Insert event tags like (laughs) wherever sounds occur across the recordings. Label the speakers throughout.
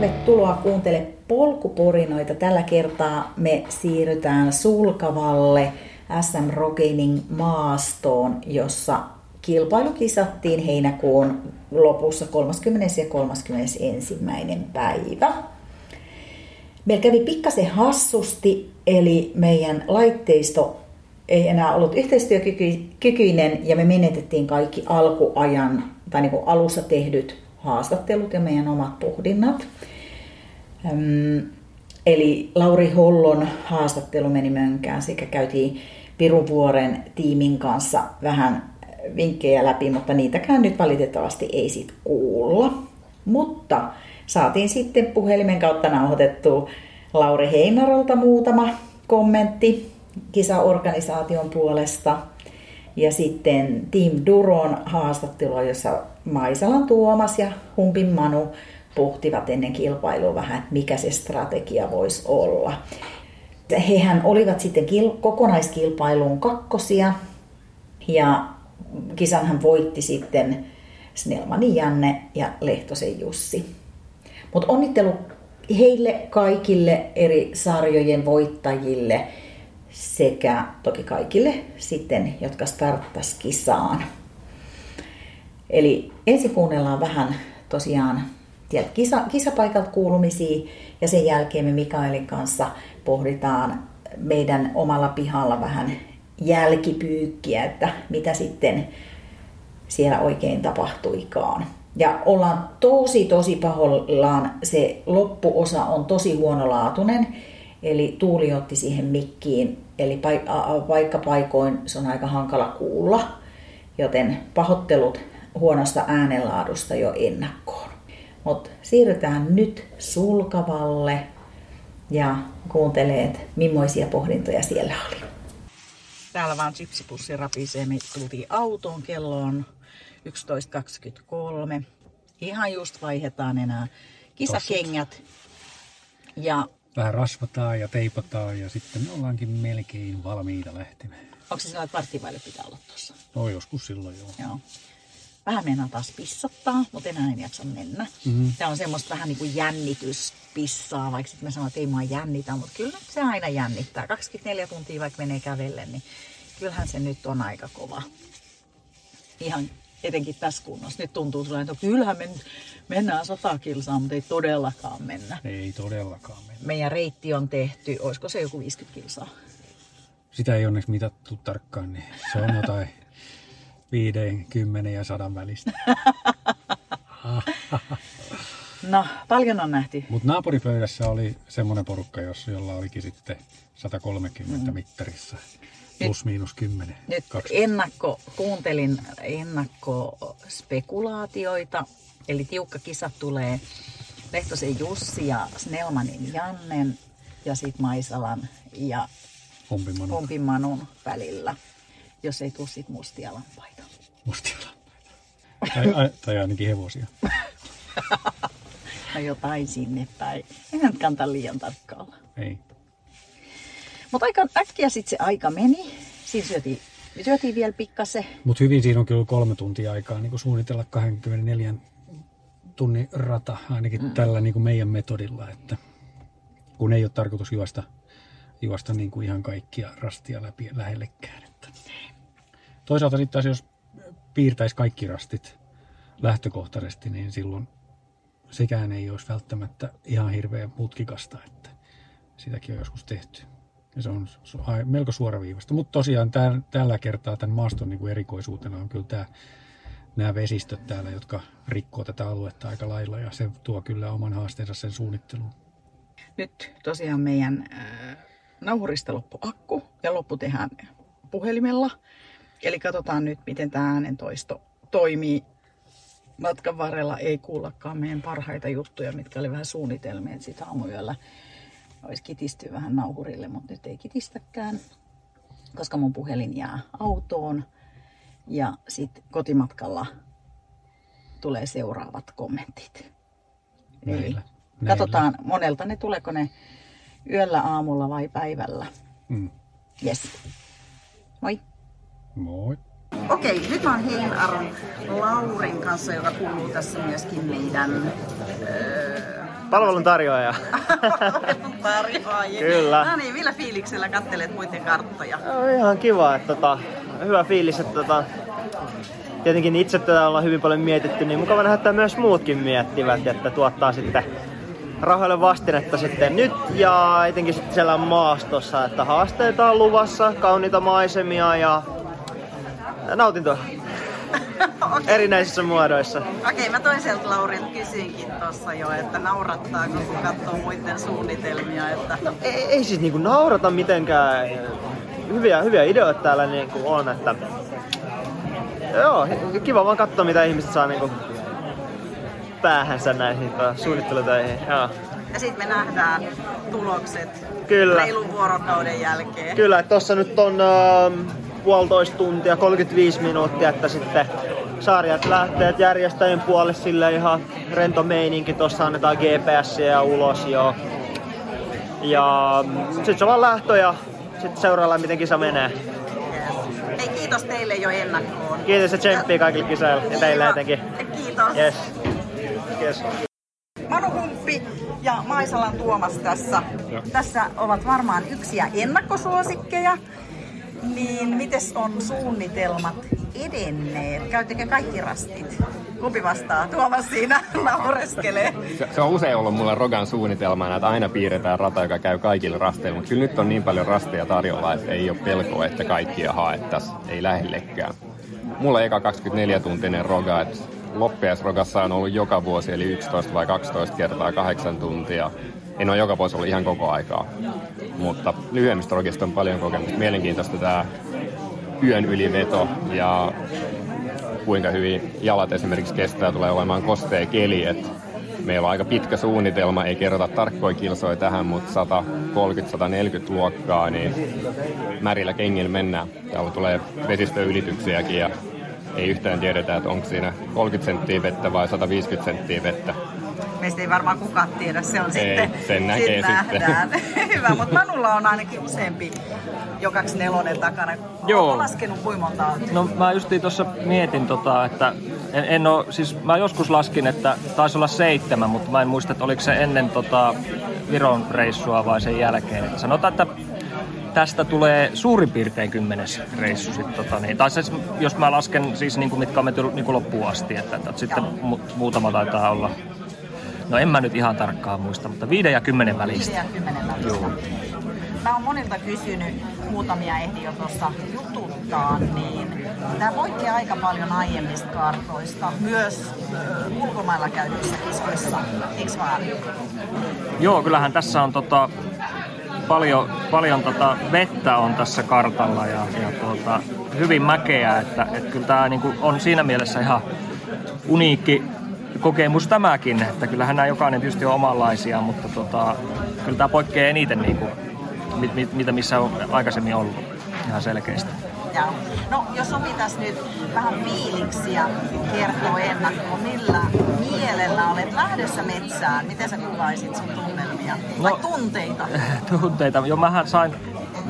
Speaker 1: Tervetuloa kuuntele polkuporinoita. Tällä kertaa me siirrytään Sulkavalle SM Rockening maastoon, jossa kilpailu kisattiin heinäkuun lopussa 30. ja 31. päivä. Meillä kävi pikkasen hassusti, eli meidän laitteisto ei enää ollut yhteistyökykyinen ja me menetettiin kaikki alkuajan tai niin kuin alussa tehdyt haastattelut ja meidän omat pohdinnat. Eli Lauri Hollon haastattelu meni mönkään sekä käytiin Pirunvuoren tiimin kanssa vähän vinkkejä läpi, mutta niitäkään nyt valitettavasti ei sit kuulla. Mutta saatiin sitten puhelimen kautta nauhoitettu Lauri Heinarolta muutama kommentti kisaorganisaation puolesta. Ja sitten Team Duron haastattelua, jossa Maisalan Tuomas ja Humpin Manu pohtivat ennen kilpailua vähän, että mikä se strategia voisi olla. Hehän olivat sitten kokonaiskilpailuun kakkosia ja kisanhan voitti sitten Snellmanin Janne ja Lehtosen Jussi. Mutta onnittelu heille kaikille eri sarjojen voittajille sekä toki kaikille sitten, jotka starttas kisaan. Eli ensin kuunnellaan vähän tosiaan kisa, kisapaikalta kuulumisia ja sen jälkeen me Mikaelin kanssa pohditaan meidän omalla pihalla vähän jälkipyykkiä, että mitä sitten siellä oikein tapahtuikaan. Ja ollaan tosi tosi pahollaan, se loppuosa on tosi huonolaatuinen, eli Tuuli otti siihen mikkiin, eli vaikka paikoin se on aika hankala kuulla, joten pahoittelut huonosta äänenlaadusta jo ennakkoon. Mutta siirrytään nyt sulkavalle ja kuunteleet, millaisia pohdintoja siellä oli. Täällä vaan chipsipussi rapisee. Me tultiin autoon, kello on 11.23. Ihan just vaihdetaan enää kisakengät. Ja
Speaker 2: Vähän rasvataan ja teipataan ja sitten me ollaankin melkein valmiita lähtemään.
Speaker 1: Onko se sellainen, että varttivaille pitää olla tuossa?
Speaker 2: No joskus silloin joo.
Speaker 1: Joo. Vähän mennään taas pissottaa, mutta enää en jaksa mennä. Mm-hmm. Tämä on semmoista vähän niin kuin jännityspissaa, vaikka sitten me sanoin, että ei mua jännitä, mutta kyllä se aina jännittää. 24 tuntia vaikka menee kävelle, niin kyllähän se nyt on aika kova. Ihan etenkin tässä kunnossa. Nyt tuntuu sulle, että kyllähän me mennään sata kilsaa, mutta ei todellakaan mennä.
Speaker 2: Ei todellakaan mennä.
Speaker 1: Meidän reitti on tehty, olisiko se joku 50 kilsaa?
Speaker 2: Sitä ei onneksi mitattu tarkkaan, niin se on jotain (laughs) 5, 10 ja 100 välistä. (laughs)
Speaker 1: No, paljon on nähty.
Speaker 2: Mutta naapuripöydässä oli semmoinen porukka, jolla olikin sitten 130 mm. mittarissa. Plus miinus 10.
Speaker 1: Nyt 20. ennakko, kuuntelin ennakkospekulaatioita, eli tiukka kisa tulee Lehtosen Jussi ja Snellmanin Jannen ja sitten Maisalan ja
Speaker 2: Humpimanun.
Speaker 1: Humpimanun välillä, jos ei tule sit mustia lampaita.
Speaker 2: Mustia lampaita. Tai, tai ainakin hevosia.
Speaker 1: no jotain sinne päin. Ei nyt kannata liian tarkkaalla.
Speaker 2: Ei.
Speaker 1: Mutta aika äkkiä sitten se aika meni. Siinä syötiin, syötiin vielä pikkasen.
Speaker 2: Mutta hyvin siinä on kyllä kolme tuntia aikaa niin suunnitella 24 tunnin rata, ainakin mm. tällä niin kuin meidän metodilla, että kun ei ole tarkoitus juosta, juosta niin kuin ihan kaikkia rastia läpi lähellekään. Että. Toisaalta sitten taas jos piirtäisi kaikki rastit lähtökohtaisesti, niin silloin sekään ei olisi välttämättä ihan hirveän mutkikasta, että sitäkin on joskus tehty. Ja se on melko suoraviivasta. Mutta tosiaan tämän, tällä kertaa tämän maaston niin kuin erikoisuutena on kyllä tämä, nämä vesistöt täällä, jotka rikkoo tätä aluetta aika lailla ja se tuo kyllä oman haasteensa sen suunnitteluun.
Speaker 1: Nyt tosiaan meidän äh, nauhurista loppu akku ja loppu tehdään puhelimella. Eli katsotaan nyt, miten tämä äänentoisto toimii. Matkan varrella ei kuullakaan meidän parhaita juttuja, mitkä oli vähän suunnitelmia, että sitä aamuyöllä olisi kitisty vähän nauhurille, mutta nyt ei kitistäkään, koska mun puhelin jää autoon. Ja sitten kotimatkalla tulee seuraavat kommentit.
Speaker 2: Näillä, Eli
Speaker 1: näillä. katsotaan monelta ne tuleeko ne yöllä, aamulla vai päivällä. Mm. Yes. Moi.
Speaker 2: Moi.
Speaker 1: Okei, nyt mä oon Hein Aron Laurin kanssa, joka kuuluu tässä myöskin meidän öö,
Speaker 3: Palvelun tarjoaja. (laughs)
Speaker 1: Palvelun tarjoaja.
Speaker 3: Kyllä.
Speaker 1: No niin, millä fiiliksellä kattelet muiden karttoja?
Speaker 3: No, ihan kiva, että tota, hyvä fiilis, että tota, tietenkin itse tätä ollaan hyvin paljon mietitty, niin mukava nähdä, että myös muutkin miettivät, että tuottaa sitten rahoille vastinetta sitten nyt ja etenkin sitten siellä maastossa, että haasteita on luvassa, kauniita maisemia ja nautintoa (laughs) okay. erinäisissä muodoissa.
Speaker 1: Okei, okay, mä toiselta Laurilta kysyinkin tuossa jo, että naurattaako kun katsoo muiden suunnitelmia. Että...
Speaker 3: No, ei, ei siis niinku naurata mitenkään. Hyviä, hyviä ideoita täällä niinku on, että joo, kiva vaan katsoa mitä ihmiset saa niinku päähänsä näihin suunnittelutöihin. Joo.
Speaker 1: Ja sitten me nähdään tulokset
Speaker 3: Kyllä.
Speaker 1: reilun vuorokauden jälkeen.
Speaker 3: Kyllä, tuossa nyt on uh, puolitoista tuntia, 35 minuuttia, että sitten sarjat lähtee järjestäjien puolelle sille ihan rento meininki. Tuossa annetaan GPS ja ulos jo. Ja sitten se on vaan lähtö ja sitten seuraillaan miten kisa menee.
Speaker 1: Hei, kiitos teille jo ennakkoon.
Speaker 3: Kiitos ja tsemppiä kaikille kisoille ja teille etenkin.
Speaker 1: Kiitos.
Speaker 3: Yes. Yes.
Speaker 1: Manu Humppi ja Maisalan Tuomas tässä. Ja. Tässä ovat varmaan yksiä ennakkosuosikkeja. Niin mites on suunnitelmat edenneet? Käyttekö kaikki rastit? Kumpi vastaa? Tuomas siinä (laughs) naureskelee.
Speaker 4: Se, se, on usein ollut mulla Rogan suunnitelmana, että aina piirretään rata, joka käy kaikille rasteille, mutta kyllä nyt on niin paljon rasteja tarjolla, että ei ole pelkoa, että kaikkia haettaisiin. Ei lähellekään. Mulla eka 24-tuntinen roga, että loppiaisrogassa on ollut joka vuosi, eli 11 vai 12 kertaa kahdeksan tuntia. En ole joka vuosi ollut ihan koko aikaa, mutta lyhyemmistä rogista on paljon kokemusta. Mielenkiintoista tämä yön yliveto ja kuinka hyvin jalat esimerkiksi kestää tulee olemaan kostea keli. Et meillä on aika pitkä suunnitelma, ei kerrota tarkkoja kilsoja tähän, mutta 130-140 luokkaa, niin märillä kengillä mennään. Täällä tulee vesistöylityksiäkin ja ei yhtään tiedetä, että onko siinä 30 senttiä vettä vai 150 senttiä vettä.
Speaker 1: Meistä ei varmaan kukaan tiedä, se on
Speaker 4: ei,
Speaker 1: sitten,
Speaker 4: sen näkee
Speaker 1: nähdään.
Speaker 4: sitten. (laughs)
Speaker 1: Hyvä, mutta Manulla on ainakin useampi jo 24 takana. Joo. Oletko laskenut kuinka monta on?
Speaker 5: No mä justiin tuossa mietin, tota, että en, en oo, siis mä joskus laskin, että taisi olla seitsemän, mutta mä en muista, että oliko se ennen tota Viron reissua vai sen jälkeen. Sanotaan, että tästä tulee suurin piirtein kymmenes reissu. Sit, tota, niin, tai siis, jos mä lasken siis niin kuin, mitkä on menty niin kuin loppuun asti, että, että sitten mu- muutama taitaa olla. No en mä nyt ihan tarkkaan muista, mutta viiden ja kymmenen välistä.
Speaker 1: Viiden ja kymmenen välistä. Joo. Mä oon monilta kysynyt, muutamia ehdi jo tuossa jututtaa, niin tämä poikkeaa aika paljon aiemmista kartoista, myös ulkomailla käytyissä kisoissa, eikö vaan?
Speaker 5: Joo, kyllähän tässä on tota, paljon, paljon tota vettä on tässä kartalla ja, ja tuota, hyvin mäkeä, että, että kyllä tämä niinku on siinä mielessä ihan uniikki kokemus tämäkin, että kyllähän nämä jokainen tietysti on omanlaisia, mutta tota, kyllä tämä poikkeaa eniten niinku, mit, mit, mitä missä on aikaisemmin ollut ihan selkeästi.
Speaker 1: No, jos sopitas nyt vähän fiiliksiä kertoa ennakkoon, millä mielellä olet lähdössä metsään? Miten sä kuvaisit sun tunnelmia? No, tunteita? (laughs)
Speaker 5: tunteita. Jo mähän sain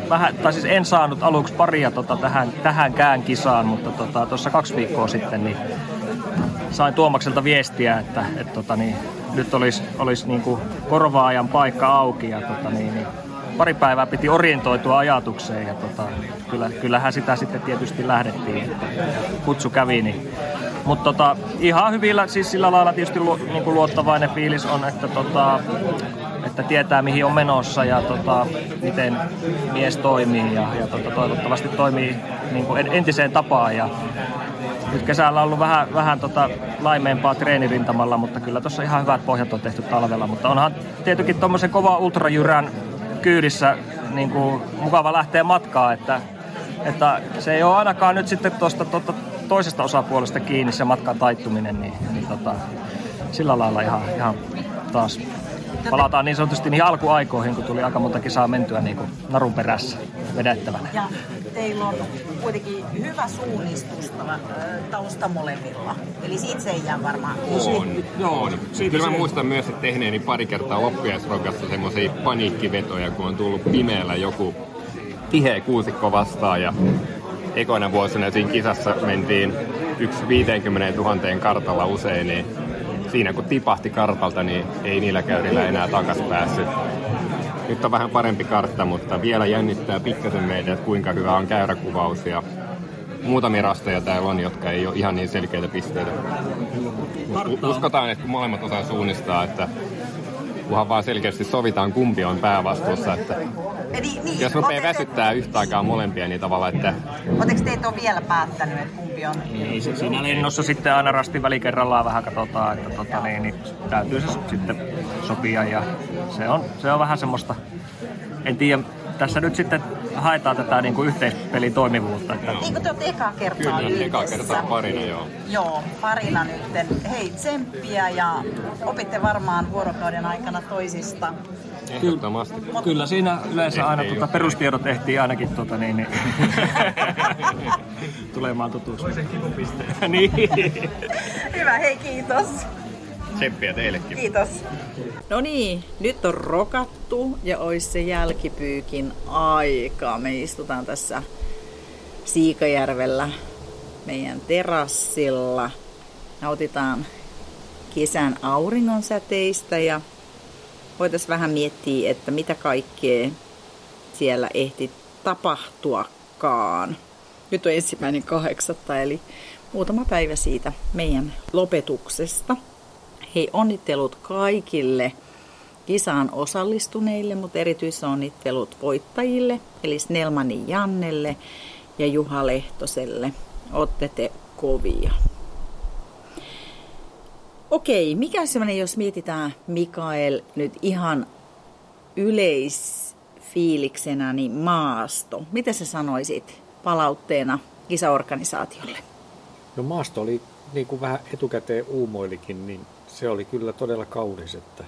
Speaker 5: vähän, tai siis en saanut aluksi paria tota tähän, tähänkään kisaan, mutta tota, tuossa kaksi viikkoa sitten niin sain Tuomakselta viestiä, että et, tota, niin, nyt olisi, olisi niin kuin korvaajan paikka auki ja tota, niin, niin, pari päivää piti orientoitua ajatukseen ja tota, kyllä, kyllähän sitä sitten tietysti lähdettiin, että kutsu kävi. Niin. Mutta tota, ihan hyvillä, siis sillä lailla tietysti lu, niin kuin luottavainen fiilis on, että, tota, että tietää mihin on menossa ja tota, miten mies toimii ja, ja tota, toivottavasti toimii niin kuin entiseen tapaan. Ja, nyt kesällä on ollut vähän, vähän tota laimeempaa treenirintamalla, mutta kyllä tuossa ihan hyvät pohjat on tehty talvella. Mutta onhan tietenkin tuommoisen kova ultrajyrän kyydissä niin kuin, mukava lähteä matkaa, että, että se ei ole ainakaan nyt sitten tuosta tuota, toisesta osapuolesta kiinni se matkan taittuminen, niin, niin tota, sillä lailla ihan, ihan taas palataan niin sanotusti niihin alkuaikoihin, kun tuli aika monta kisaa mentyä niin kuin narun perässä vedettävänä.
Speaker 1: Ja teillä on kuitenkin hyvä suunnistus tausta molemmilla. Eli siitä se ei jää varmaan
Speaker 4: On, joo. Siitä Kyllä mä muistan myös, että tehneeni pari kertaa loppiaisrokassa semmoisia paniikkivetoja, kun on tullut pimeällä joku tiheä kuusikko vastaan ja ekoina vuosina siinä kisassa mentiin yksi 50 000 kartalla usein, niin siinä kun tipahti kartalta, niin ei niillä käyrillä enää takas päässyt. Nyt on vähän parempi kartta, mutta vielä jännittää pikkasen meidän, että kuinka hyvä on käyräkuvaus ja muutamia rasteja täällä on, jotka ei ole ihan niin selkeitä pisteitä. Uskotaan, että kun molemmat osaa suunnistaa, että kunhan vaan selkeästi sovitaan kumpi on päävastuussa. Että
Speaker 1: Eli, niin,
Speaker 4: jos rupeaa väsyttää yhtä aikaa molempia, niin tavallaan, että
Speaker 1: Oletteko te et ole vielä päättänyt, että kumpi on?
Speaker 5: Ei se siinä lennossa sitten aina rastin välikerrallaan vähän katsotaan, että tota, niin, niin, täytyy se sitten sopia ja se on, se on vähän semmoista, en tiedä, tässä nyt sitten haetaan tätä niin kuin yhteispelin toimivuutta. Että
Speaker 1: Niin kuin te olette ekaa kertaa
Speaker 4: kyllä,
Speaker 1: yhdessä.
Speaker 4: kertaa parina joo.
Speaker 1: Joo, parina nytten. Hei, tsemppiä ja opitte varmaan vuorokauden aikana toisista.
Speaker 4: Ehdottomasti.
Speaker 5: Kyllä siinä yleensä aina tuota, perustiedot ehtii ainakin tuota, niin, niin, (laughs) tulemaan tutuksi. (laughs) niin.
Speaker 1: Hyvä, hei kiitos.
Speaker 4: Tsemppiä teillekin.
Speaker 1: Kiitos. No niin, nyt on rokattu ja olisi se jälkipyykin aika. Me istutaan tässä Siikajärvellä meidän terassilla. Nautitaan kesän auringonsäteistä ja voitaisiin vähän miettiä, että mitä kaikkea siellä ehti tapahtuakaan. Nyt on ensimmäinen kahdeksatta, eli muutama päivä siitä meidän lopetuksesta. Hei, onnittelut kaikille kisaan osallistuneille, mutta erityisonnittelut voittajille, eli Snellmanin Jannelle ja Juha Lehtoselle. Otte te kovia. Okei, mikä semmoinen, jos mietitään Mikael nyt ihan yleisfiiliksenä, niin maasto. Mitä sä sanoisit palautteena kisaorganisaatiolle?
Speaker 6: No maasto oli, niin kuin vähän etukäteen uumoilikin, niin se oli kyllä todella kaunis, että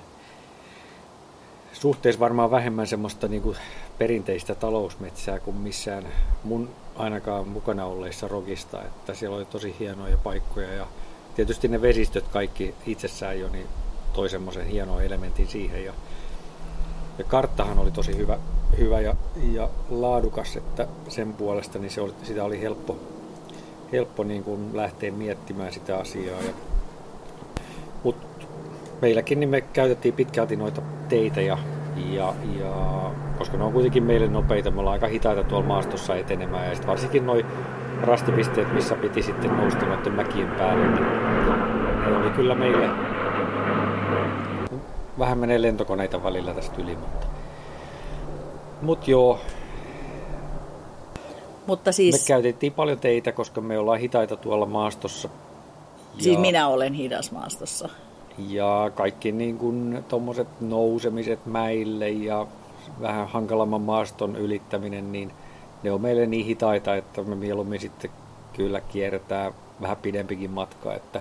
Speaker 6: suhteessa varmaan vähemmän semmoista niin kuin perinteistä talousmetsää kuin missään mun ainakaan mukana olleissa rokista, että siellä oli tosi hienoja paikkoja ja tietysti ne vesistöt kaikki itsessään jo niin toi semmoisen hienon elementin siihen ja, ja karttahan oli tosi hyvä, hyvä ja, ja laadukas, että sen puolesta niin se oli, sitä oli helppo, helppo niin kuin lähteä miettimään sitä asiaa. Ja, meilläkin niin me käytettiin pitkälti noita teitä ja, ja, ja koska ne on kuitenkin meille nopeita, me ollaan aika hitaita tuolla maastossa etenemään ja sitten varsinkin noi rastipisteet, missä piti sitten nousta noiden mäkien päälle, niin ne oli kyllä meille vähän menee lentokoneita välillä tästä yli, mutta mut joo,
Speaker 1: Mutta
Speaker 6: me
Speaker 1: siis,
Speaker 6: käytettiin paljon teitä, koska me ollaan hitaita tuolla maastossa.
Speaker 1: siis minä olen hidas maastossa.
Speaker 6: Ja kaikki niin kuin tommoset nousemiset mäille ja vähän hankalamman maaston ylittäminen, niin ne on meille niin hitaita, että me mieluummin sitten kyllä kierretään vähän pidempikin matka. Että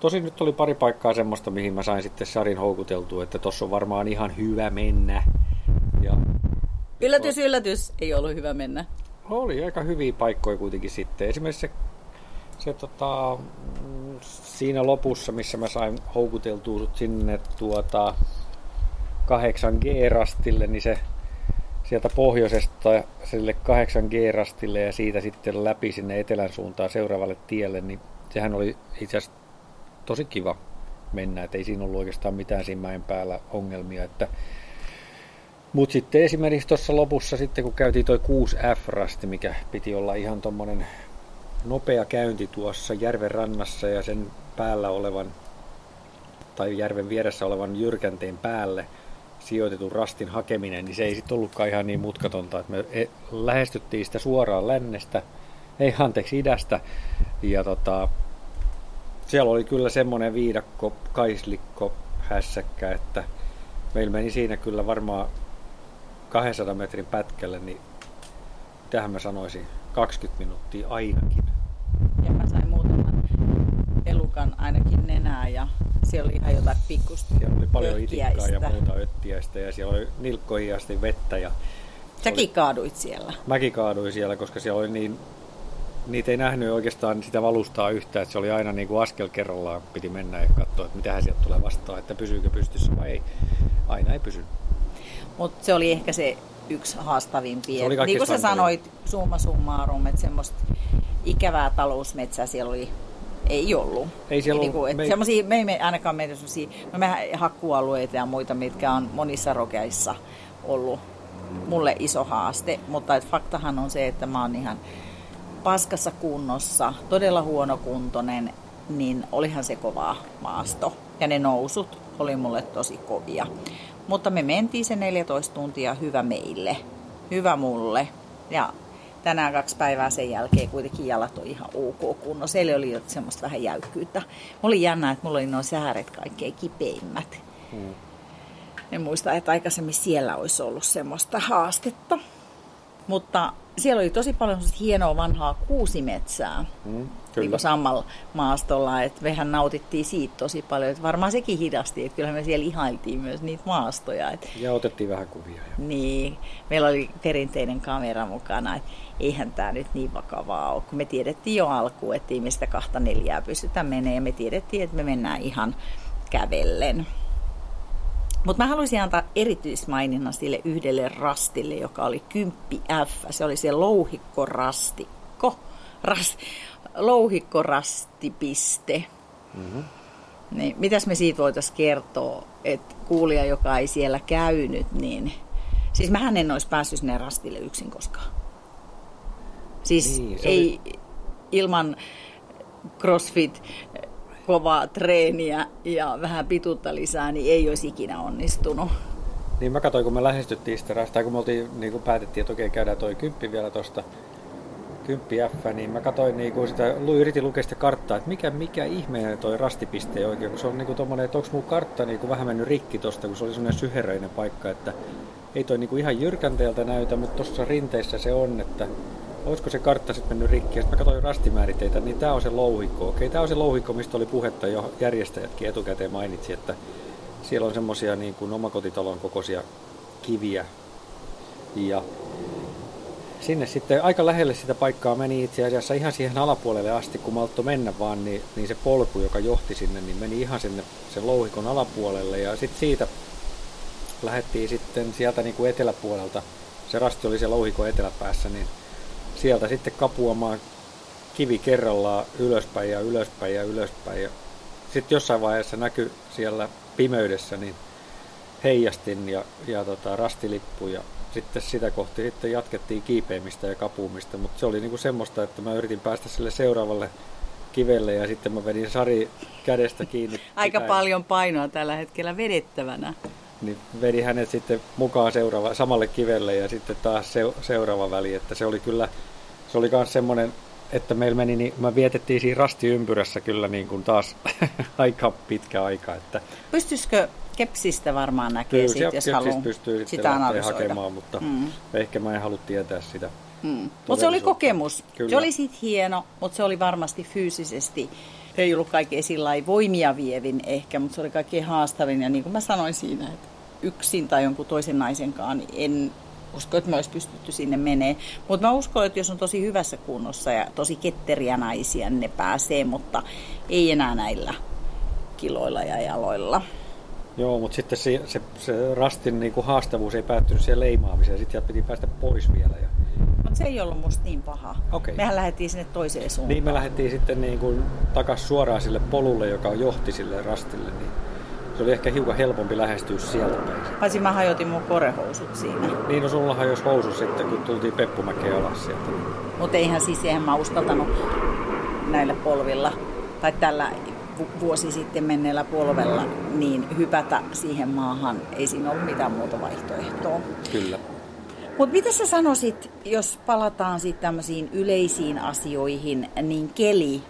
Speaker 6: tosin nyt oli pari paikkaa semmoista, mihin mä sain sitten Sarin houkuteltua, että tossa on varmaan ihan hyvä mennä. Ja
Speaker 1: Yllätys, yllätys, ei ollut hyvä mennä.
Speaker 6: oli aika hyviä paikkoja kuitenkin sitten. Esimerkiksi se, se tota, siinä lopussa, missä mä sain houkuteltua sut sinne tuota 8G-rastille, niin se sieltä pohjoisesta sille 8G-rastille ja siitä sitten läpi sinne etelän suuntaan seuraavalle tielle, niin sehän oli itse asiassa tosi kiva mennä, että ei siinä ollut oikeastaan mitään siinä mäen päällä ongelmia, että mutta sitten esimerkiksi tuossa lopussa sitten kun käytiin toi 6F-rasti, mikä piti olla ihan tommonen nopea käynti tuossa järven rannassa ja sen päällä olevan tai järven vieressä olevan jyrkänteen päälle sijoitetun rastin hakeminen, niin se ei sitten ollutkaan ihan niin mutkatonta, että me e- lähestyttiin sitä suoraan lännestä, ei anteeksi idästä, ja tota, siellä oli kyllä semmoinen viidakko, kaislikko, hässäkkä, että meillä meni siinä kyllä varmaan 200 metrin pätkälle, niin tähän mä sanoisin 20 minuuttia ainakin.
Speaker 1: Ja mä sain muutaman elukan ainakin nenää ja siellä oli ihan jotain pikkusta
Speaker 6: Siellä oli paljon itikkaa ja muuta öttiäistä ja siellä oli nilkkoihin asti vettä ja
Speaker 1: Säkin kaaduit siellä.
Speaker 6: mäkin kaaduin siellä, koska siellä oli niin, niitä ei nähnyt oikeastaan sitä valustaa yhtään, että se oli aina niin kuin askel kerrallaan piti mennä ja katsoa, että mitähän sieltä tulee vastaan, että pysyykö pystyssä vai ei. Aina ei pysy.
Speaker 1: Mutta se oli ehkä se yksi haastavimpia. Niin kuin sä sanoit, summa summarum, että semmoista ikävää talousmetsää siellä oli Ei ollut.
Speaker 6: Ei siellä
Speaker 1: niinku,
Speaker 6: ollut-
Speaker 1: et
Speaker 6: me
Speaker 1: semmosia, me ei ainakaan meitä semmosia, no mehän hakkualueita ja muita, mitkä on monissa rokeissa ollut mulle iso haaste, mutta et faktahan on se, että mä oon ihan paskassa kunnossa, todella huonokuntoinen, niin olihan se kovaa maasto. Ja ne nousut oli mulle tosi kovia. Mutta me mentiin se 14 tuntia hyvä meille, hyvä mulle. Ja tänään kaksi päivää sen jälkeen kuitenkin jalat on ihan ok kunnossa. Eli oli jo semmoista vähän jäykkyyttä. Mulla oli jännä, että mulla oli nuo sääret kaikkein kipeimmät.
Speaker 6: Mm.
Speaker 1: En muista, että aikaisemmin siellä olisi ollut semmoista haastetta. Mutta siellä oli tosi paljon hienoa vanhaa kuusimetsää.
Speaker 6: Mm,
Speaker 1: Niin samalla maastolla, että mehän nautittiin siitä tosi paljon. Että varmaan sekin hidasti, että kyllähän me siellä ihailtiin myös niitä maastoja. Että
Speaker 6: Ja otettiin vähän kuvia. Ja...
Speaker 1: niin, meillä oli perinteinen kamera mukana, että eihän tämä nyt niin vakavaa ole, kun me tiedettiin jo alkuun, että ei me sitä kahta neljää pystytä menemään, ja me tiedettiin, että me mennään ihan kävellen. Mutta mä haluaisin antaa erityismaininnan sille yhdelle rastille, joka oli 10 F. Se oli se louhikkorastikko, ras, louhikkorastipiste.
Speaker 6: Mm-hmm.
Speaker 1: Niin, mitäs me siitä voitaisiin kertoa, että kuulija, joka ei siellä käynyt, niin... Siis mähän en olisi päässyt sinne rastille yksin koskaan. Siis
Speaker 6: Niin,
Speaker 1: ei ilman crossfit, kovaa treeniä ja vähän pituutta lisää, niin ei olisi ikinä onnistunut.
Speaker 6: Niin mä katsoin, kun me lähestyttiin sitä rastaa, kun me oltiin, niin kuin päätettiin, että okei, käydään toi kymppi vielä tosta, kymppi F, niin mä katsoin niin kuin sitä, yritin lukea sitä karttaa, että mikä, mikä ihmeen toi rastipiste oikein, kun se on niin kuin tommonen, että onko mun kartta niin vähän mennyt rikki tosta, kun se oli semmoinen syheröinen paikka, että ei toi niin ihan jyrkänteeltä näytä, mutta tuossa rinteessä se on, että olisiko se kartta sitten mennyt rikki, ja sitten mä katsoin rastimääriteitä, niin tämä on se louhikko. Okei, tämä on se louhikko, mistä oli puhetta jo järjestäjätkin etukäteen mainitsi, että siellä on semmosia niin kuin omakotitalon kokoisia kiviä. Ja sinne sitten aika lähelle sitä paikkaa meni itse asiassa ihan siihen alapuolelle asti, kun maltto mennä vaan, niin, niin se polku, joka johti sinne, niin meni ihan sinne sen louhikon alapuolelle. Ja sitten siitä lähdettiin sitten sieltä niin kuin eteläpuolelta, se rasti oli se louhikon eteläpäässä, niin sieltä sitten kapuamaan kivi kerrallaan ylöspäin ja ylöspäin ja ylöspäin. Ja sitten jossain vaiheessa näkyi siellä pimeydessä niin heijastin ja, ja tota, rastilippu ja sitten sitä kohti sitten jatkettiin kiipeämistä ja kapuumista, mutta se oli niinku semmoista, että mä yritin päästä sille seuraavalle kivelle ja sitten mä vedin Sari kädestä kiinni. (laughs)
Speaker 1: Aika
Speaker 6: pitäen,
Speaker 1: paljon painoa tällä hetkellä vedettävänä.
Speaker 6: Niin vedin hänet sitten mukaan seuraava, samalle kivelle ja sitten taas se, seuraava väli, että se oli kyllä, se oli myös semmoinen, että meillä meni, niin mä vietettiin siinä rastiympyrässä kyllä niin kuin taas (laughs) aika pitkä aika, että
Speaker 1: Pystyisikö kepsistä varmaan näkee
Speaker 6: Kyllä,
Speaker 1: sit,
Speaker 6: sieltä
Speaker 1: jos haluaa
Speaker 6: pystyy sitten
Speaker 1: sitä analysoida.
Speaker 6: hakemaan, mutta
Speaker 1: Mm.
Speaker 6: ehkä mä en halua tietää sitä.
Speaker 1: Mm. Mutta se oli kokemus.
Speaker 6: Kyllä.
Speaker 1: Se oli sit hieno, mutta se oli varmasti fyysisesti. Ei ollut kaikkein sillä voimia vievin ehkä, mutta se oli kaikkein haastavin. Ja niin kuin mä sanoin siinä, että yksin tai jonkun toisen naisenkaan, niin en usko, että me olisi pystytty sinne menee. Mutta mä uskon, että jos on tosi hyvässä kunnossa ja tosi ketteriä naisia, niin ne pääsee, mutta ei enää näillä kiloilla ja jaloilla.
Speaker 6: Joo, mutta sitten se, se, se rastin niin kuin haastavuus ei päättynyt siihen leimaamiseen, sitten sieltä piti päästä pois vielä. Ja...
Speaker 1: Mutta se ei ollut musta niin paha.
Speaker 6: Okei.
Speaker 1: Mehän lähdettiin sinne toiseen suuntaan.
Speaker 6: Niin me lähdettiin sitten niin kuin takas suoraan sille polulle, joka johti sille rastille, niin se oli ehkä hiukan helpompi lähestyä sieltä päin.
Speaker 1: Paitsi mä hajotin mun korehousut siinä.
Speaker 6: Niin no sullahan jos housu sitten, kun tultiin Peppumäkeen alas sieltä.
Speaker 1: Mutta eihän siis eihän mä uskaltanut näillä polvilla tai tällä vu- vuosi sitten menneellä polvella niin hypätä siihen maahan. Ei siinä ollut mitään muuta vaihtoehtoa.
Speaker 6: Kyllä.
Speaker 1: Mutta mitä sä sanoisit, jos palataan sitten tämmöisiin yleisiin asioihin, niin keli.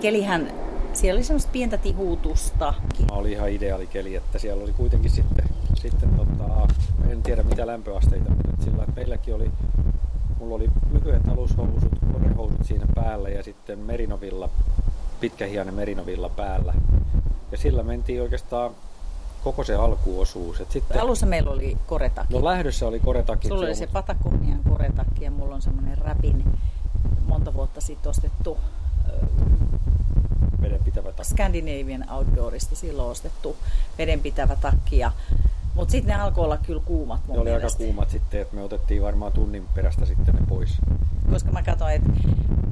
Speaker 1: Kelihän, siellä oli semmoista pientä tihutusta.
Speaker 6: Mä oli ihan ideaali keli, että siellä oli kuitenkin sitten, sitten tota, en tiedä mitä lämpöasteita, mutta sillä että meilläkin oli, mulla oli lyhyet alushousut, korehousut siinä päällä ja sitten merinovilla, pitkähiainen merinovilla päällä. Ja sillä mentiin oikeastaan koko se alkuosuus. Et sitten,
Speaker 1: Alussa meillä oli koretakki.
Speaker 6: no lähdössä oli koretakit.
Speaker 1: Sulla oli se Patagonian koretakki ja mulla on semmoinen räpin monta vuotta sitten ostettu
Speaker 6: vedenpitävä takki.
Speaker 1: Scandinavian Outdoorista silloin ostettu vedenpitävä takki ja Mutta sitten ne alkoi olla kyllä kuumat mun
Speaker 6: Ne oli aika
Speaker 1: mielestä.
Speaker 6: kuumat sitten, että me otettiin varmaan tunnin perästä sitten ne pois.
Speaker 1: Koska mä katsoin, että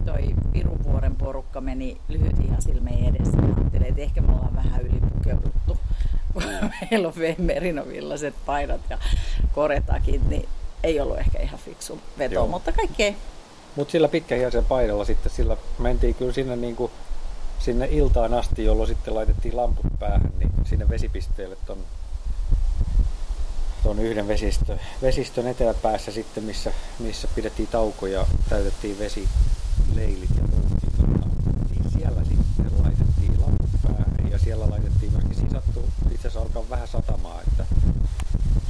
Speaker 1: toi Piruvuoren porukka meni lyhyt ihan silmeen edessä. Mä ajattelin, että ehkä me ollaan vähän ylipukeuduttu. kun Meillä on merinovillaset painot ja koretakit, niin ei ollut ehkä ihan fiksu veto,
Speaker 6: Joo.
Speaker 1: mutta kaikkea
Speaker 6: Mutta sillä pitkähiäisen paidalla sitten sillä mentiin kyllä sinne, niin kuin, sinne iltaan asti, jolloin sitten laitettiin lamput päähän, niin sinne vesipisteelle ton, ton yhden vesistö, vesistön eteläpäässä sitten, missä, missä pidettiin taukoja, täytettiin vesileilit ja niin, siellä sitten laitettiin lamput päähän ja siellä laitettiin myöskin, siinä sattui itse asiassa alkaa vähän satamaa, että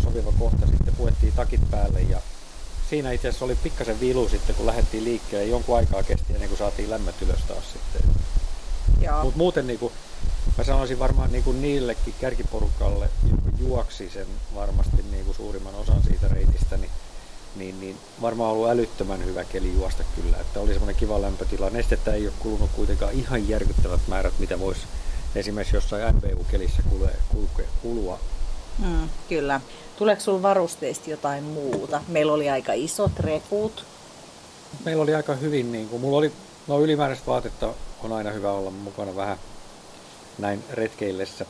Speaker 6: sopiva kohta sitten puettiin takit päälle ja siinä itse asiassa oli pikkasen vilu sitten, kun lähdettiin liikkeelle. Jonkun aikaa kesti ennen kuin saatiin lämmöt ylös taas sitten. Mutta muuten niin kuin, mä sanoisin varmaan niin kuin niillekin kärkiporukalle, joka juoksi sen varmasti niin kuin suurimman osan siitä reitistä, niin, niin, niin varmaan ollut älyttömän hyvä keli juosta kyllä. Että oli semmoinen kiva lämpötila. Nestettä ei ole kulunut kuitenkaan ihan järkyttävät määrät, mitä voisi esimerkiksi jossain kulkea, kulua.
Speaker 1: Mm, kyllä. Tuleeko sinulla varusteista jotain muuta? Meillä oli aika isot reput.
Speaker 6: Meillä oli aika hyvin, niin kuin, mulla oli, no ylimääräistä vaatetta on aina hyvä olla mukana vähän näin retkeillessä.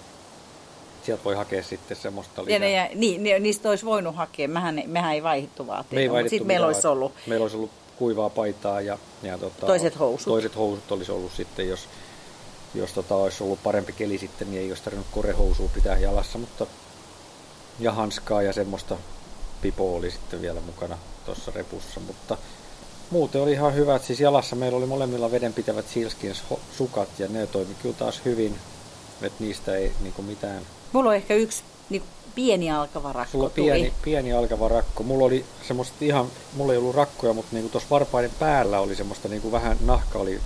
Speaker 6: Sieltä voi hakea sitten semmoista
Speaker 1: Ja
Speaker 6: lisää.
Speaker 1: ne, ja, niin, ne, niistä olisi voinut hakea. Mehän, mehän ei vaihdettu vaatteita,
Speaker 6: Me ei vaihdettu
Speaker 1: sitten meillä olisi ollut
Speaker 6: Meillä olisi ollut kuivaa paitaa ja, ja tota,
Speaker 1: Toiset housut.
Speaker 6: Toiset housut olisi ollut sitten, jos, jos tota, olisi ollut parempi keli sitten, niin ei olisi tarvinnut korehousua pitää jalassa, mutta ja hanskaa ja semmoista pipo oli sitten vielä mukana tuossa repussa, mutta muuten oli ihan hyvät. Siis jalassa meillä oli molemmilla vedenpitävät sealskins ho- sukat ja ne toimi kyllä taas hyvin, että niistä ei niinku mitään
Speaker 1: Mulla on ehkä yksi niin pieni alkava rakko
Speaker 6: Sulla
Speaker 1: tuli.
Speaker 6: pieni, pieni alkava rakko. Mulla oli semmoista ihan, mulla ei ollut rakkoja, mutta niinku tuossa varpaiden päällä oli semmoista niinku vähän, nahka oli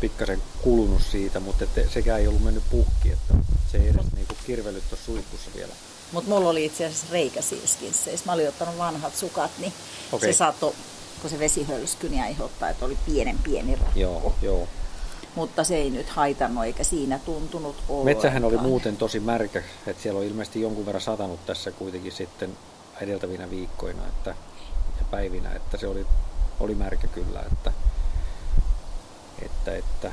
Speaker 6: pikkasen kulunut siitä, mutta et sekään ei ollut mennyt puhki, että se ei edes niinku kirvellyt tuossa suihkussa vielä.
Speaker 1: Mutta mulla oli itse asiassa reikä silskinsseissä. Mä olin ottanut vanhat sukat, niin
Speaker 6: Okei.
Speaker 1: se saattoi, kun se vesi hölskyi, niin aiheuttaa, että oli pienen pieni rakko.
Speaker 6: Joo, joo.
Speaker 1: Mutta se ei nyt haitannut eikä siinä tuntunut ollenkaan.
Speaker 6: Metsähän oli muuten tosi märkä, että siellä on ilmeisesti jonkun verran satanut tässä kuitenkin sitten edeltävinä viikkoina että, ja päivinä, että se oli, oli märkä kyllä, että, että, että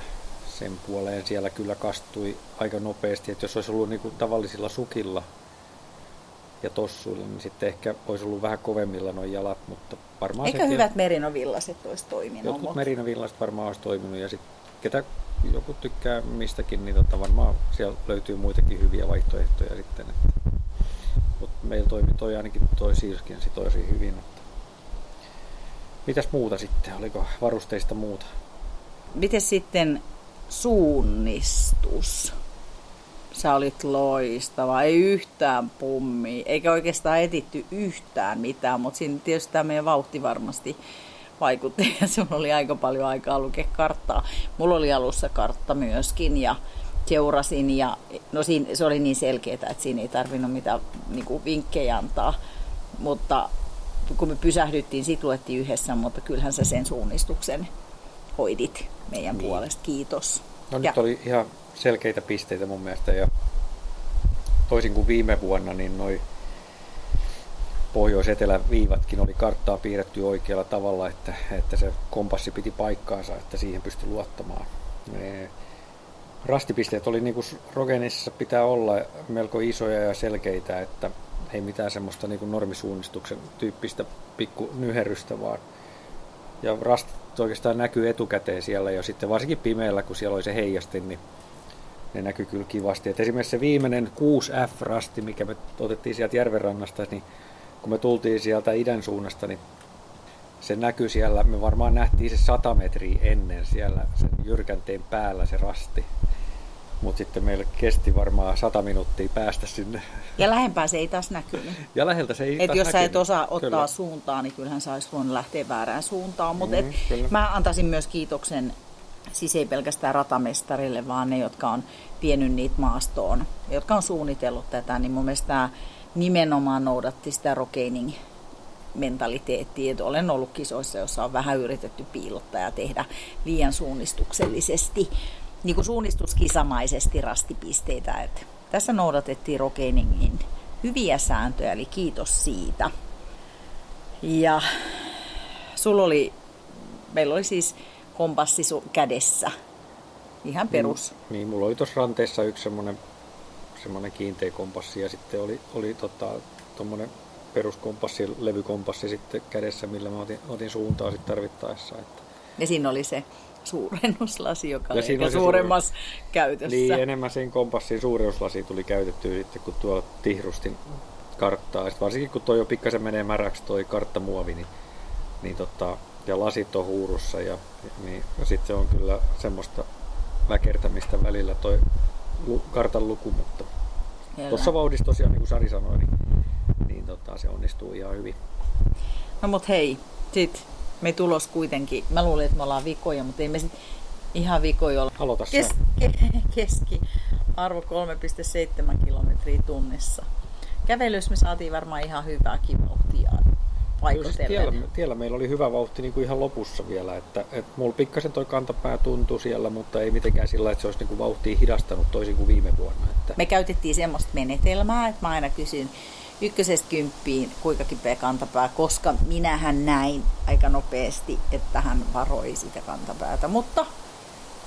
Speaker 6: sen puoleen siellä kyllä kastui aika nopeasti, että jos olisi ollut niin kuin tavallisilla sukilla ja tossuilla, niin sitten ehkä olisi ollut vähän kovemmilla nuo jalat, mutta varmaan
Speaker 1: Eikä
Speaker 6: sekin-
Speaker 1: hyvät merinovillaset olisi toiminut.
Speaker 6: Jotkut
Speaker 1: mutta-
Speaker 6: merinavillaiset varmaan olisi toiminut ja sitten ketä joku tykkää mistäkin, niin tota varmaan siellä löytyy muitakin hyviä vaihtoehtoja sitten. Että. Mutta meillä toimi toi ainakin toi siirskin tosi hyvin. Että. Mitäs muuta sitten? Oliko varusteista muuta?
Speaker 1: Miten sitten suunnistus? Sä olit loistava, ei yhtään pummi, eikä oikeastaan etitty yhtään mitään, mutta siinä tietysti tämä meidän vauhti varmasti vaikutti (laughs) ja sulla oli aika paljon aikaa lukea karttaa. Mulla oli alussa kartta myöskin ja seurasin ja no siinä, se oli niin selkeää, että siinä ei tarvinnut mitään niin kuin vinkkejä antaa, mutta kun me pysähdyttiin, sit luettiin yhdessä, mutta kyllähän sä sen suunnistuksen hoidit meidän niin. puolesta. Kiitos.
Speaker 6: No
Speaker 1: Ja-
Speaker 6: nyt oli ihan selkeitä pisteitä mun mielestä ja toisin kuin viime vuonna, niin noi pohjois-etelä viivatkin oli karttaa piirretty oikealla tavalla, että, että se kompassi piti paikkaansa, että siihen pystyi luottamaan. Ne Rastipisteet oli niin kuin Rogenissa pitää olla melko isoja ja selkeitä, että ei mitään semmoista niin kuin normisuunnistuksen tyyppistä pikku nyherrystä, vaan ja rastit oikeastaan näkyy etukäteen siellä jo sitten, varsinkin pimeällä, kun siellä oli se heijastin, niin ne näkyy kyllä kivasti. Et esimerkiksi se viimeinen 6F-rasti, mikä me otettiin sieltä järvenrannasta, niin kun me tultiin sieltä idän suunnasta, niin se näkyy siellä, me varmaan nähtiin se 100 metriä ennen siellä sen jyrkänteen päällä se rasti. Mutta sitten meillä kesti varmaan 100 minuuttia päästä sinne.
Speaker 1: Ja lähempää se ei taas näkynyt.
Speaker 6: Ja läheltä se ei
Speaker 1: Et
Speaker 6: taas
Speaker 1: jos sä et
Speaker 6: näkynyt.
Speaker 1: osaa ottaa
Speaker 6: Kyllä.
Speaker 1: suuntaa, niin kyllähän sä olisit voinut lähteä väärään suuntaan. Mutta
Speaker 6: Mm,
Speaker 1: mm,
Speaker 6: kyllä.
Speaker 1: mä antaisin myös kiitoksen, siis ei pelkästään ratamestarille, vaan ne, jotka on vienyt niitä maastoon, jotka on suunnitellut tätä, niin mun mielestä tää nimenomaan noudatti sitä rokeining mentaliteettia, että olen ollut kisoissa, jossa on vähän yritetty piilottaa ja tehdä liian suunnistuksellisesti, niin kuin suunnistuskisamaisesti rastipisteitä. Että tässä noudatettiin rokeningin hyviä sääntöjä, eli kiitos siitä. Ja sulla oli, meillä oli siis kompassi kädessä, ihan perus.
Speaker 6: Niin, niin mulla oli tuossa ranteessa yksi semmoinen semmoinen kiinteä kompassi ja sitten oli, oli tota, tuommoinen peruskompassi, levykompassi sitten kädessä, millä mä otin, otin suuntaa sitten tarvittaessa. Että.
Speaker 1: Ja siinä oli se suurennuslasi, joka ja oli suuremmassa suure... käytössä.
Speaker 6: Niin, enemmän sen kompassin suurennuslasi tuli käytettyä sitten, kun tuolla tihrustin karttaa. Sitten varsinkin kun tuo jo pikkasen menee märäksi toi karttamuovi, niin, niin tota, ja lasit on huurussa, ja, niin sitten on kyllä semmoista väkertämistä välillä toi kartan luku, mutta tuossa vauhdissa tosiaan, niin kuin Sari sanoi, niin, niin tota, se onnistuu ihan hyvin.
Speaker 1: No mut hei, sit me tulos kuitenkin, mä luulen, että me ollaan vikoja, mutta ei me sit ihan vikoja olla.
Speaker 6: Aloita
Speaker 1: Kes, ke, (laughs) keski, arvo 3,7 kilometriä tunnissa. Kävelys me saatiin varmaan ihan hyvää vauhtia
Speaker 6: paikotellen. Tiellä, tiellä meillä oli hyvä vauhti niin kuin ihan lopussa vielä, että, että mulla pikkasen toi kantapää tuntui siellä, mutta ei mitenkään sillä, että se olisi niin kuin vauhtia hidastanut toisin kuin viime vuonna. Että...
Speaker 1: Me käytettiin semmoista menetelmää, että mä aina kysyn ykkösestä kymppiin, kuinka kipeä kantapää, koska minähän näin aika nopeasti, että hän varoi sitä kantapäätä, mutta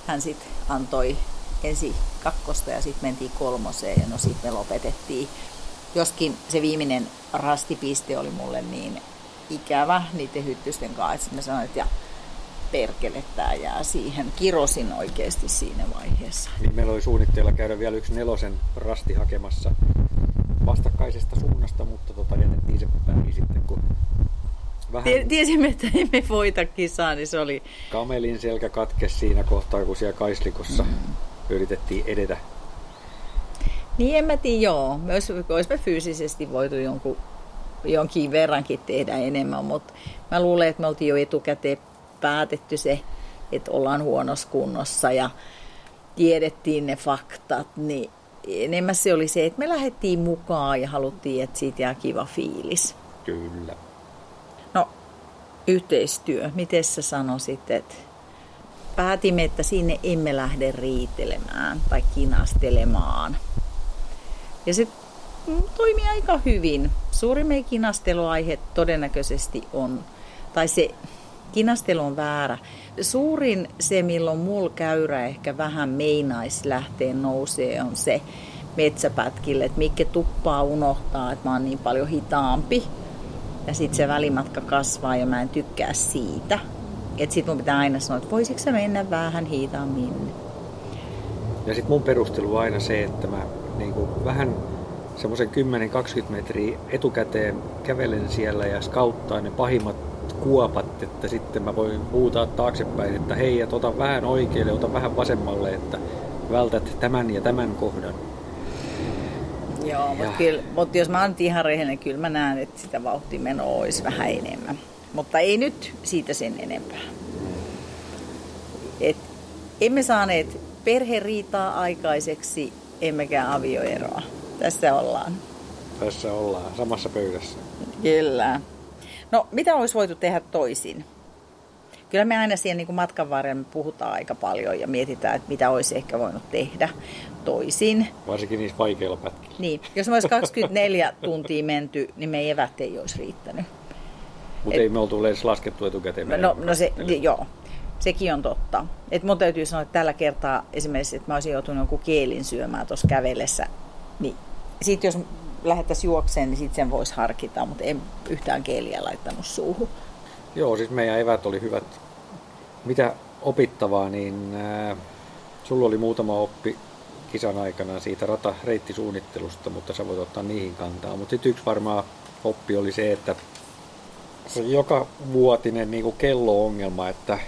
Speaker 1: hän sitten antoi ensi kakkosta ja sitten mentiin kolmoseen ja no sitten me lopetettiin. Joskin se viimeinen rastipiste oli mulle niin ikävä niiden hyttysten kanssa, että mä sanoin, että ja perkele, tämä jää siihen. Kirosin oikeasti siinä vaiheessa.
Speaker 6: Niin meillä oli suunnitteilla käydä vielä yksi nelosen rasti hakemassa vastakkaisesta suunnasta, mutta tota, jätettiin se väliin sitten, kun
Speaker 1: vähän... Tiesimme, että emme voita kisaa, niin se oli...
Speaker 6: Kamelin selkä katkesi siinä kohtaa, kun siellä Kaislikossa mm. yritettiin edetä.
Speaker 1: Niin en mä tiedä, joo. Myös olisimme fyysisesti voitu jonkun jonkin verrankin tehdä enemmän, mutta mä luulen, että me oltiin jo etukäteen päätetty se, että ollaan huonossa kunnossa ja tiedettiin ne faktat, niin enemmän se oli se, että me lähdettiin mukaan ja haluttiin, että siitä jää kiva fiilis.
Speaker 6: Kyllä.
Speaker 1: No, yhteistyö. Miten sä sanoisit, että päätimme, että sinne emme lähde riitelemään tai kinastelemaan. Ja se toimii aika hyvin. Suurin kinasteluaihe todennäköisesti on, tai se kinastelu on väärä. Suurin se, milloin mulla käyrä ehkä vähän meinais lähtee nousee, on se metsäpätkille, että mikä tuppaa unohtaa, että mä oon niin paljon hitaampi. Ja sitten se välimatka kasvaa ja mä en tykkää siitä. Että sit mun pitää aina sanoa, että voisiko se mennä vähän hitaammin.
Speaker 6: Ja sitten mun perustelu on aina se, että mä niin vähän semmoisen 10-20 metriä etukäteen kävelen siellä ja skauttaa ne pahimmat kuopat, että sitten mä voin huutaa taaksepäin, että hei, ja ota vähän oikealle, ota vähän vasemmalle, että vältät tämän ja tämän kohdan.
Speaker 1: Joo, mutta, kyllä, mutta jos mä oon ihan rehellinen, kyllä mä näen, että sitä vauhtimenoa olisi vähän enemmän. Mutta ei nyt siitä sen enempää. Et emme saaneet perheriitaa aikaiseksi, emmekä avioeroa. Tässä ollaan.
Speaker 6: Tässä ollaan, samassa pöydässä.
Speaker 1: Kyllä. No, mitä olisi voitu tehdä toisin? Kyllä me aina siihen niin matkan varrella puhutaan aika paljon ja mietitään, että mitä olisi ehkä voinut tehdä toisin.
Speaker 6: Varsinkin niissä vaikeilla pätkillä.
Speaker 1: Niin, jos me olisi 24 (laughs) tuntia menty, niin me evät ei olisi riittänyt.
Speaker 6: Mutta ei me oltu edes laskettu etukäteen.
Speaker 1: No, no se, joo, sekin on totta. Et mun täytyy sanoa, että tällä kertaa esimerkiksi, että mä olisin joutunut jonkun kielin syömään tuossa kävellessä, niin sitten jos lähdettäisiin juokseen, niin sitten sen voisi harkita, mutta en yhtään keeliä laittanut suuhun.
Speaker 6: Joo, siis meidän evät oli hyvät. Mitä opittavaa, niin äh, sulla oli muutama oppi kisan aikana siitä ratareittisuunnittelusta, mutta sä voit ottaa niihin kantaa. Mutta sitten yksi varmaan oppi oli se, että se joka vuotinen niin kello-ongelma, että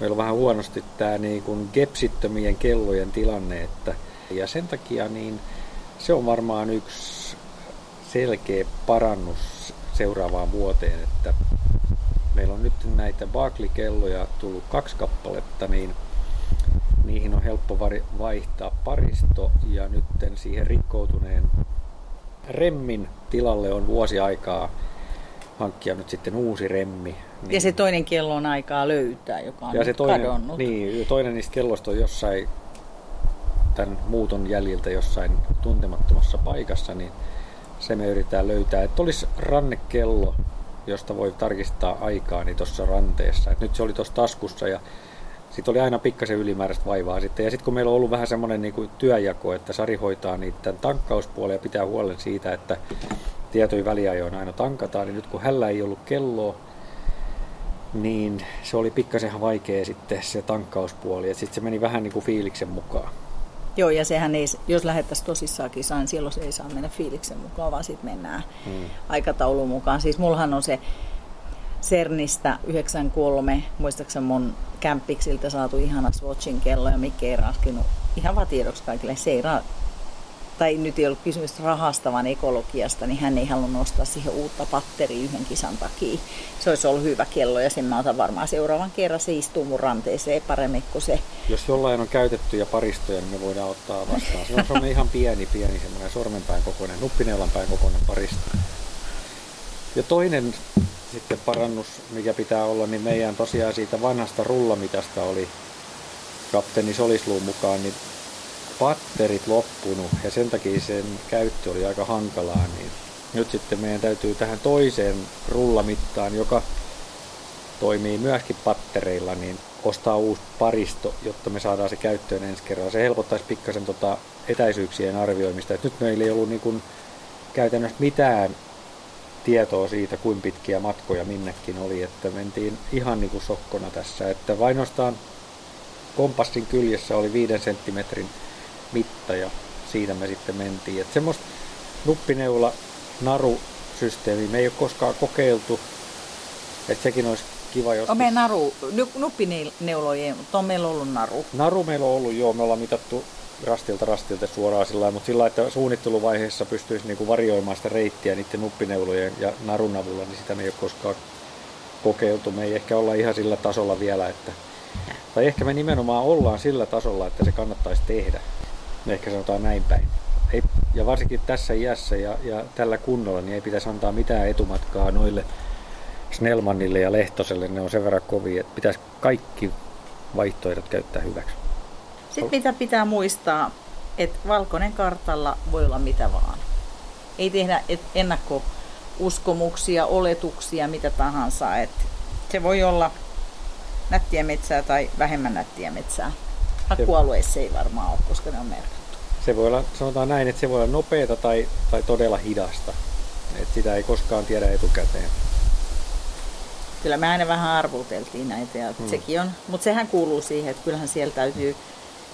Speaker 6: meillä on vähän huonosti tämä niin kuin gepsittömien kellojen tilanne, että, ja sen takia niin se on varmaan yksi selkeä parannus seuraavaan vuoteen, että meillä on nyt näitä Barkley-kelloja tullut kaksi kappaletta, niin niihin on helppo vaihtaa paristo ja nyt siihen rikkoutuneen remmin tilalle on vuosi aikaa hankkia nyt sitten uusi remmi.
Speaker 1: Niin... Ja se toinen kello on aikaa löytää, joka on ja se toinen, kadonnut.
Speaker 6: Niin, toinen niistä kelloista on jossain tämän muuton jäljiltä jossain tuntemattomassa paikassa, niin se me yritetään löytää. Että olisi rannekello, josta voi tarkistaa aikaa niin tuossa ranteessa. Et nyt se oli tuossa taskussa ja sitten oli aina pikkasen ylimääräistä vaivaa sitten. Ja sitten kun meillä on ollut vähän semmoinen niin työjako, että Sari hoitaa niitä tankkauspuolia ja pitää huolen siitä, että tietoja väliajoin aina tankataan, niin nyt kun hällä ei ollut kelloa, niin se oli pikkasen vaikea sitten se tankkauspuoli. Sitten se meni vähän niin kuin fiiliksen mukaan.
Speaker 1: Joo, ja sehän ei, jos lähettäisiin tosissaan kisaan, niin silloin se ei saa mennä fiiliksen mukaan, vaan sitten mennään hmm. aikataulun mukaan. Siis mullahan on se CERNistä 93, muistaakseni mun kämppiksiltä saatu ihana Swatchin kello, ja Mikke ei raskinut, ihan vaan tiedoksi kaikille, se ei ra- tai nyt ei ollut kysymys rahasta, vaan ekologiasta, niin hän ei halunnut ostaa siihen uutta patteria yhden kisan takia. Se olisi ollut hyvä kello ja sen mä otan varmaan seuraavan kerran. Se istuu mun ranteeseen paremmin kuin se.
Speaker 6: Jos jollain on käytettyjä paristoja, niin me voidaan ottaa vastaan. Se on semmoinen ihan pieni, pieni semmoinen sormenpäin kokoinen, nuppineulanpäin kokoinen paristo. Ja toinen sitten parannus, mikä pitää olla, niin meidän tosiaan siitä vanhasta rullamitasta oli kapteeni Solisluun mukaan, niin patterit loppunut ja sen takia sen käyttö oli aika hankalaa, niin nyt sitten meidän täytyy tähän toiseen rullamittaan, joka toimii myöskin pattereilla, niin ostaa uusi paristo, jotta me saadaan se käyttöön ensi kerralla. Se helpottaisi pikkasen tota etäisyyksien arvioimista. Et nyt meillä ei ollut niin kuin käytännössä mitään tietoa siitä, kuinka pitkiä matkoja minnekin oli, että mentiin ihan niin kuin sokkona tässä, että vainostaan kompassin kyljessä oli viiden senttimetrin mitta ja siitä me sitten mentiin. Että semmoista nuppineula narusysteemiä me ei ole koskaan kokeiltu, että sekin olisi kiva joskus.
Speaker 1: On meidän naru, nuppineulojen, mutta on meillä ollut naru.
Speaker 6: Naru meillä on ollut, joo, me ollaan mitattu rastilta rastilta suoraan sillä mutta sillä että suunnitteluvaiheessa pystyisi niinku varioimaan sitä reittiä niiden nuppineulojen ja narun avulla, niin sitä me ei ole koskaan kokeiltu. Me ei ehkä olla ihan sillä tasolla vielä, että tai ehkä me nimenomaan ollaan sillä tasolla, että se kannattaisi tehdä. Ehkä sanotaan näin päin. Ei, ja varsinkin tässä iässä ja, ja tällä kunnolla niin ei pitäisi antaa mitään etumatkaa noille Snellmanille ja Lehtoselle. Ne on sen verran kovia, että pitäisi kaikki vaihtoehdot käyttää hyväksi.
Speaker 1: Sitten mitä pitää muistaa, että valkoinen kartalla voi olla mitä vaan. Ei tehdä ennakkouskomuksia, oletuksia, mitä tahansa. Et se voi olla nättiä metsää tai vähemmän nättiä metsää. Hakkualueissa ei varmaan ole, koska ne on merkattu.
Speaker 6: Se voi olla, sanotaan näin, että se voi olla nopeata tai, tai todella hidasta. Et sitä ei koskaan tiedä etukäteen.
Speaker 1: Kyllä me aina vähän arvuteltiin näitä, ja hmm. sekin on, mutta sehän kuuluu siihen, että kyllähän siellä täytyy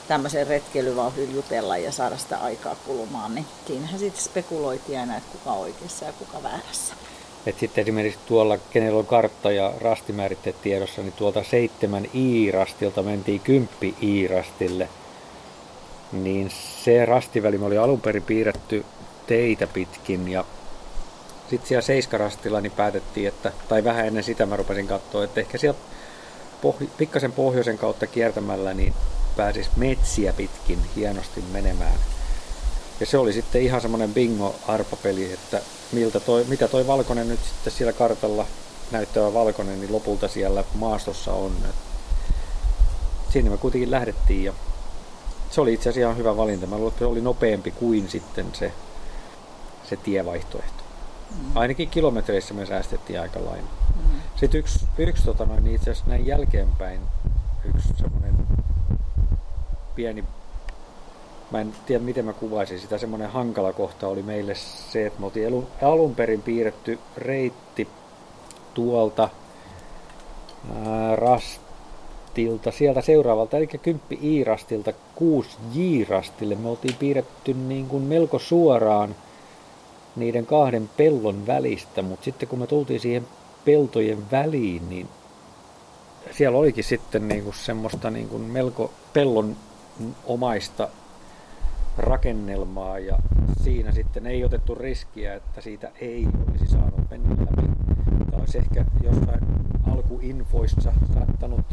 Speaker 1: tämmöisen retkeilyvauhdin jutella ja saada sitä aikaa kulumaan, niin siinähän sitten spekuloitiin aina, että kuka oikeassa ja kuka väärässä.
Speaker 6: Et sitten esimerkiksi tuolla, kenellä on kartta ja rastimääritteet tiedossa, niin tuolta 7 i-rastilta mentiin 10 i-rastille. Niin se rastiväli oli alun perin piirretty teitä pitkin ja sitten siellä seiskarastilla niin päätettiin, että, tai vähän ennen sitä mä rupesin katsoa, että ehkä sieltä pohj- pikkasen pohjoisen kautta kiertämällä niin pääsis metsiä pitkin hienosti menemään. Ja se oli sitten ihan semmoinen bingo-arpapeli, että miltä toi, mitä toi valkoinen nyt sitten siellä kartalla näyttävä valkoinen, niin lopulta siellä maastossa on. Et sinne me kuitenkin lähdettiin ja se oli itse asiassa ihan hyvä valinta. Mä luulen, että se oli nopeampi kuin sitten se, se tievaihtoehto. Mm. Ainakin kilometreissä me säästettiin aika lailla. Mm. Sitten yksi, yksi tota noin, niin itse asiassa näin jälkeenpäin yksi semmoinen pieni mä en tiedä miten mä kuvaisin sitä, semmoinen hankala kohta oli meille se, että me oltiin alun perin piirretty reitti tuolta ää, rastilta, sieltä seuraavalta, eli 10 I-rastilta 6 J-rastille. Me oltiin piirretty niin kuin melko suoraan niiden kahden pellon välistä, mutta sitten kun me tultiin siihen peltojen väliin, niin siellä olikin sitten niin kuin semmoista niin kuin melko pellon omaista rakennelmaa ja siinä sitten ei otettu riskiä, että siitä ei olisi saanut mennä läpi. Tämä olisi ehkä jossain alkuinfoissa saattanut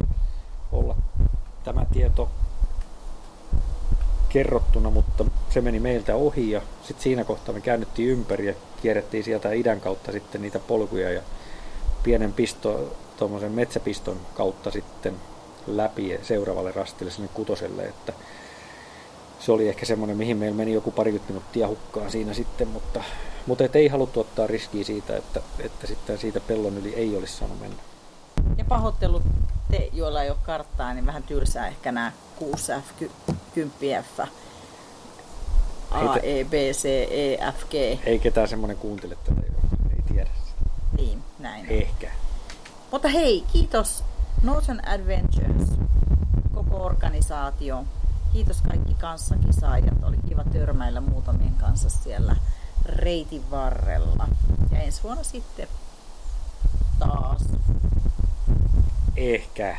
Speaker 6: olla tämä tieto kerrottuna, mutta se meni meiltä ohi ja sitten siinä kohtaa me käännyttiin ympäri ja kierrettiin sieltä idän kautta sitten niitä polkuja ja pienen pisto, tuommoisen metsäpiston kautta sitten läpi seuraavalle rastille sinne kutoselle, että se oli ehkä semmoinen, mihin meillä meni joku parikymmentä minuuttia hukkaan siinä sitten, mutta Mutta ei haluttu ottaa riskiä siitä, että, että sitten siitä pellon yli ei olisi saanut mennä.
Speaker 1: Ja pahoittelut te, joilla ei ole karttaa, niin vähän tylsää ehkä nämä 6F, 10F, A, E, B, C, E, F, G.
Speaker 6: Ei ketään semmoinen kuuntele tätä, joka ei tiedä sitä.
Speaker 1: Niin, näin.
Speaker 6: Ehkä.
Speaker 1: Mutta hei, kiitos Northern Adventures, koko organisaatio kiitos kaikki kanssakisaajat. Oli kiva törmäillä muutamien kanssa siellä reitin varrella. Ja ensi vuonna sitten taas.
Speaker 6: Ehkä.